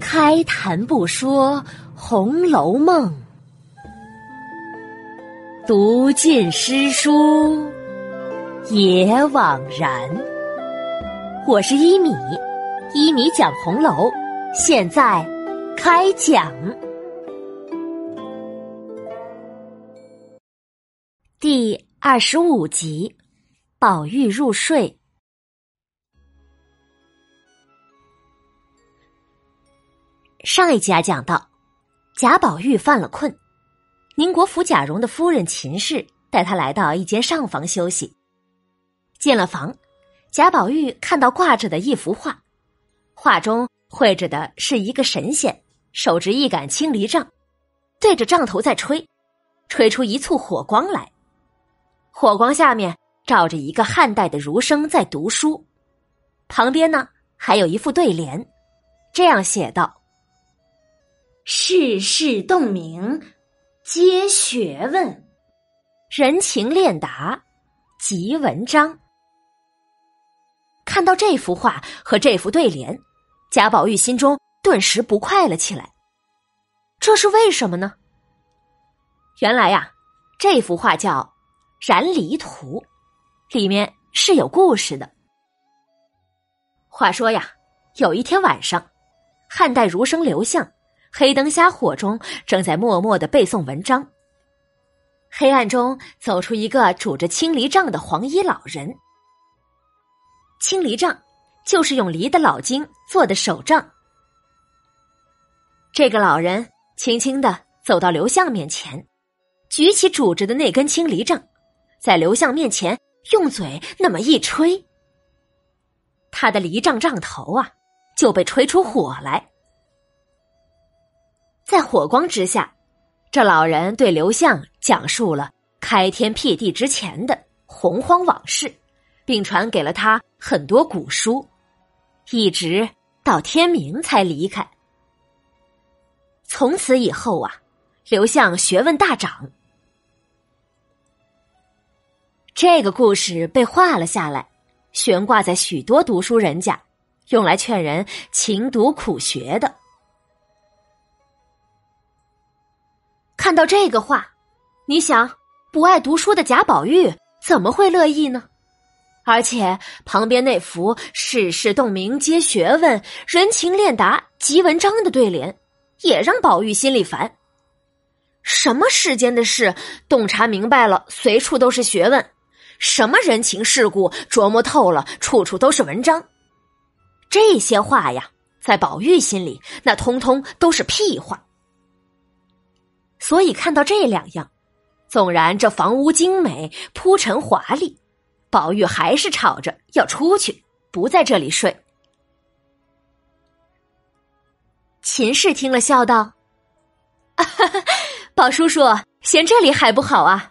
开谈不说《红楼梦》，读尽诗书也枉然。我是一米，一米讲红楼，现在开讲第二十五集：宝玉入睡。上一集啊，讲到贾宝玉犯了困，宁国府贾蓉的夫人秦氏带他来到一间上房休息。进了房，贾宝玉看到挂着的一幅画，画中绘着的是一个神仙，手执一杆青篱杖，对着杖头在吹，吹出一簇火光来。火光下面照着一个汉代的儒生在读书，旁边呢还有一副对联，这样写道。世事洞明皆学问，人情练达即文章。看到这幅画和这幅对联，贾宝玉心中顿时不快了起来。这是为什么呢？原来呀，这幅画叫《燃藜图》，里面是有故事的。话说呀，有一天晚上，汉代儒生刘向。黑灯瞎火中，正在默默的背诵文章。黑暗中走出一个拄着青篱杖的黄衣老人。青篱杖就是用梨的老茎做的手杖。这个老人轻轻的走到刘向面前，举起拄着的那根青篱杖，在刘向面前用嘴那么一吹，他的梨杖杖头啊就被吹出火来。在火光之下，这老人对刘向讲述了开天辟地之前的洪荒往事，并传给了他很多古书，一直到天明才离开。从此以后啊，刘向学问大涨。这个故事被画了下来，悬挂在许多读书人家，用来劝人勤读苦学的。看到这个话，你想，不爱读书的贾宝玉怎么会乐意呢？而且旁边那幅“世事洞明皆学问，人情练达即文章”的对联，也让宝玉心里烦。什么世间的事，洞察明白了，随处都是学问；什么人情世故，琢磨透了，处处都是文章。这些话呀，在宝玉心里，那通通都是屁话。所以看到这两样，纵然这房屋精美、铺陈华丽，宝玉还是吵着要出去，不在这里睡。秦氏听了，笑道：“宝叔叔嫌这里还不好啊？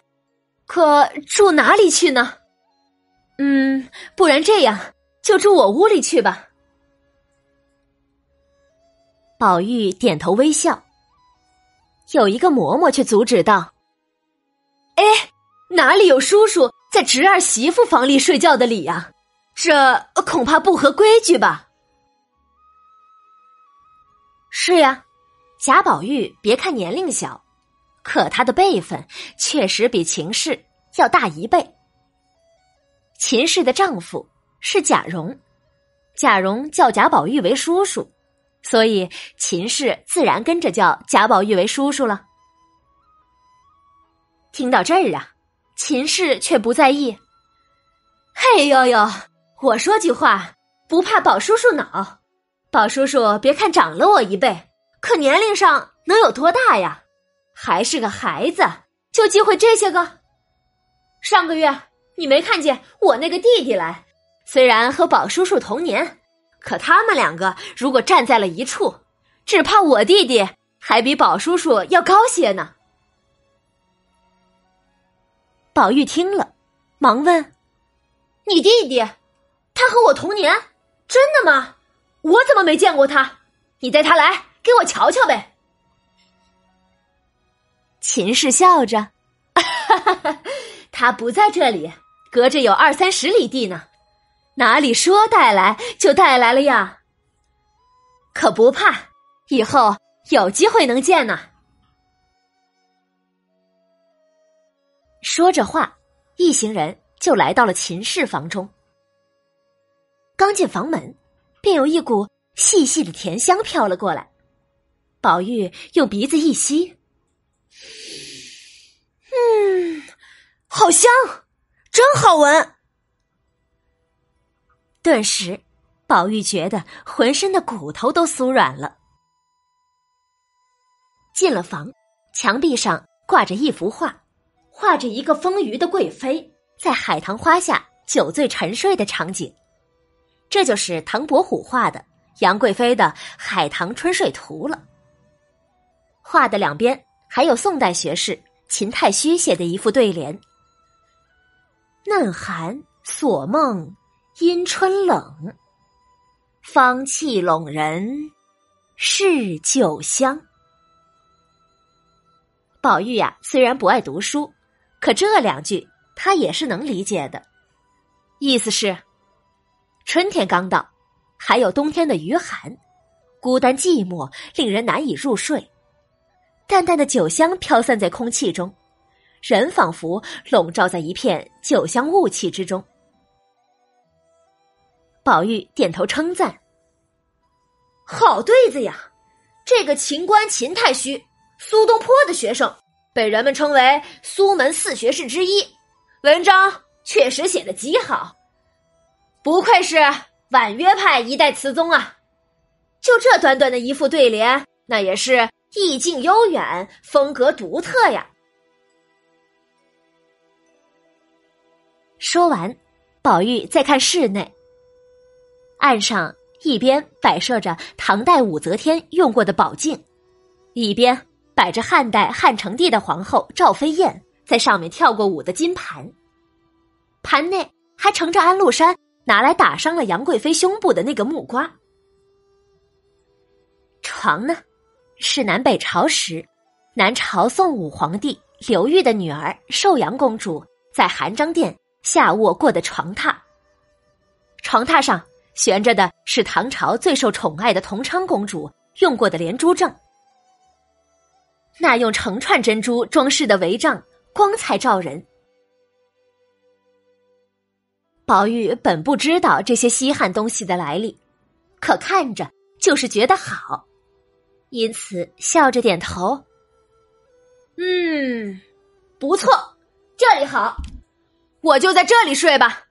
可住哪里去呢？嗯，不然这样，就住我屋里去吧。”宝玉点头微笑。有一个嬷嬷却阻止道：“哎，哪里有叔叔在侄儿媳妇房里睡觉的理呀？这恐怕不合规矩吧？”是呀，贾宝玉别看年龄小，可他的辈分确实比秦氏要大一倍。秦氏的丈夫是贾蓉，贾蓉叫贾宝玉为叔叔。所以秦氏自然跟着叫贾宝玉为叔叔了。听到这儿啊，秦氏却不在意。嘿呦呦，我说句话，不怕宝叔叔恼。宝叔叔别看长了我一辈，可年龄上能有多大呀？还是个孩子，就忌讳这些个。上个月你没看见我那个弟弟来，虽然和宝叔叔同年。可他们两个如果站在了一处，只怕我弟弟还比宝叔叔要高些呢。宝玉听了，忙问：“你弟弟，他和我同年，真的吗？我怎么没见过他？你带他来给我瞧瞧呗。”秦氏笑着：“ 他不在这里，隔着有二三十里地呢。”哪里说带来就带来了呀？可不怕，以后有机会能见呢。说着话，一行人就来到了秦氏房中。刚进房门，便有一股细细的甜香飘了过来。宝玉用鼻子一吸，嗯，好香，真好闻。顿时，宝玉觉得浑身的骨头都酥软了。进了房，墙壁上挂着一幅画，画着一个丰腴的贵妃在海棠花下酒醉沉睡的场景。这就是唐伯虎画的杨贵妃的《海棠春睡图》了。画的两边还有宋代学士秦太虚写的一副对联：“嫩寒锁梦阴春冷，芳气笼人是酒香。”宝玉呀，虽然不爱读书，可这两句他也是能理解的。意思是，春天刚到，还有冬天的余寒，孤单寂寞，令人难以入睡。淡淡的酒香飘散在空气中，人仿佛笼罩在一片酒香雾气之中。宝玉点头称赞：“好对子呀！这个秦观秦太虚，苏东坡的学生，被人们称为苏门四学士之一，文章确实写的极好，不愧是婉约派一代词宗啊！就这短短的一副对联，那也是。”意境悠远，风格独特呀！说完，宝玉再看室内，岸上一边摆设着唐代武则天用过的宝镜，一边摆着汉代汉成帝的皇后赵飞燕在上面跳过舞的金盘，盘内还盛着安禄山拿来打伤了杨贵妃胸部的那个木瓜。床呢？是南北朝时，南朝宋武皇帝刘裕的女儿寿阳公主在含章殿下卧过的床榻。床榻上悬着的是唐朝最受宠爱的同昌公主用过的连珠帐，那用成串珍珠装饰的帷帐光彩照人。宝玉本不知道这些稀罕东西的来历，可看着就是觉得好。因此，笑着点头。嗯，不错，这里好，我就在这里睡吧。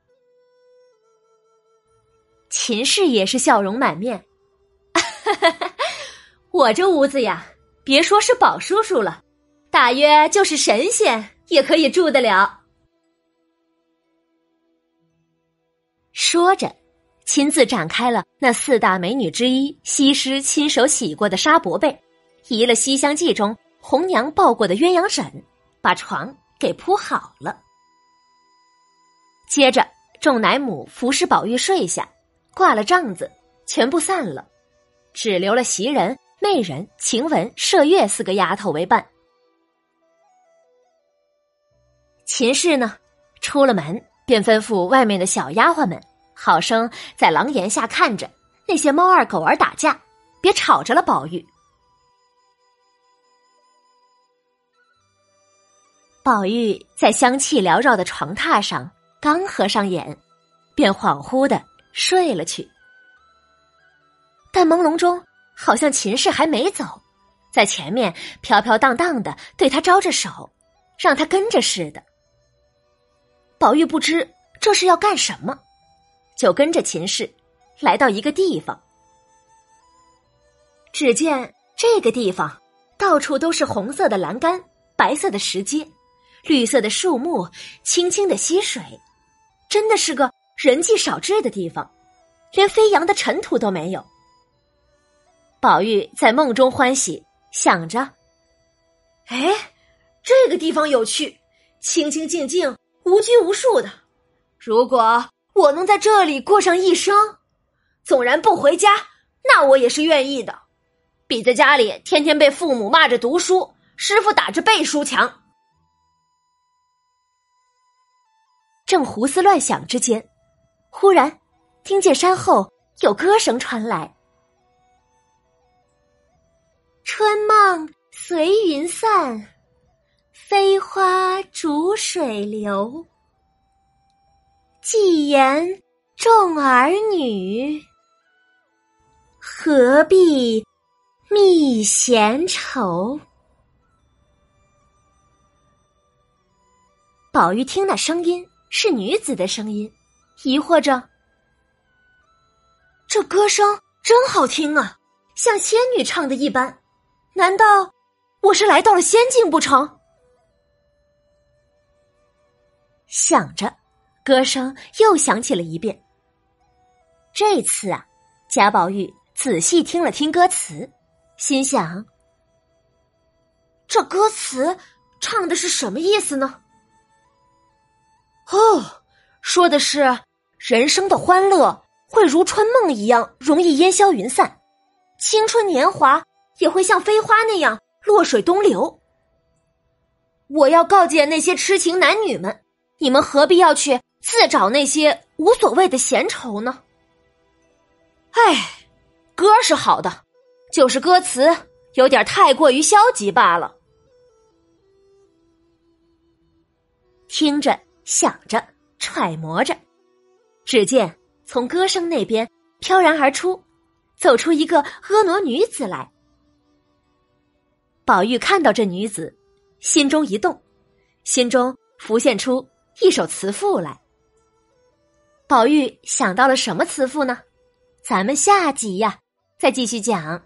秦氏也是笑容满面。我这屋子呀，别说是宝叔叔了，大约就是神仙也可以住得了。说着。亲自展开了那四大美女之一西施亲手洗过的纱薄被，移了《西厢记》中红娘抱过的鸳鸯枕，把床给铺好了。接着，众奶母服侍宝玉睡下，挂了帐子，全部散了，只留了袭人、媚人、晴雯、麝月四个丫头为伴。秦氏呢，出了门便吩咐外面的小丫鬟们。好生在廊檐下看着那些猫儿狗儿打架，别吵着了宝玉。宝玉在香气缭绕的床榻上刚合上眼，便恍惚的睡了去。但朦胧中，好像秦氏还没走，在前面飘飘荡荡的对他招着手，让他跟着似的。宝玉不知这是要干什么。就跟着秦氏来到一个地方，只见这个地方到处都是红色的栏杆、白色的石阶、绿色的树木、清清的溪水，真的是个人迹少至的地方，连飞扬的尘土都没有。宝玉在梦中欢喜，想着：“哎，这个地方有趣，清清静静，无拘无束的。如果……”我能在这里过上一生，纵然不回家，那我也是愿意的，比在家里天天被父母骂着读书，师傅打着背书强。正胡思乱想之间，忽然听见山后有歌声传来，春梦随云散，飞花逐水流。既言众儿女，何必觅闲愁？宝玉听那声音是女子的声音，疑惑着：这歌声真好听啊，像仙女唱的一般。难道我是来到了仙境不成？想着，歌声又响起了一遍。这次啊，贾宝玉仔细听了听歌词，心想：这歌词唱的是什么意思呢？哦，说的是人生的欢乐会如春梦一样容易烟消云散，青春年华。也会像飞花那样落水东流。我要告诫那些痴情男女们：你们何必要去自找那些无所谓的闲愁呢？哎，歌是好的，就是歌词有点太过于消极罢了。听着，想着，揣摩着，只见从歌声那边飘然而出，走出一个婀娜女子来。宝玉看到这女子，心中一动，心中浮现出一首词赋来。宝玉想到了什么词赋呢？咱们下集呀，再继续讲。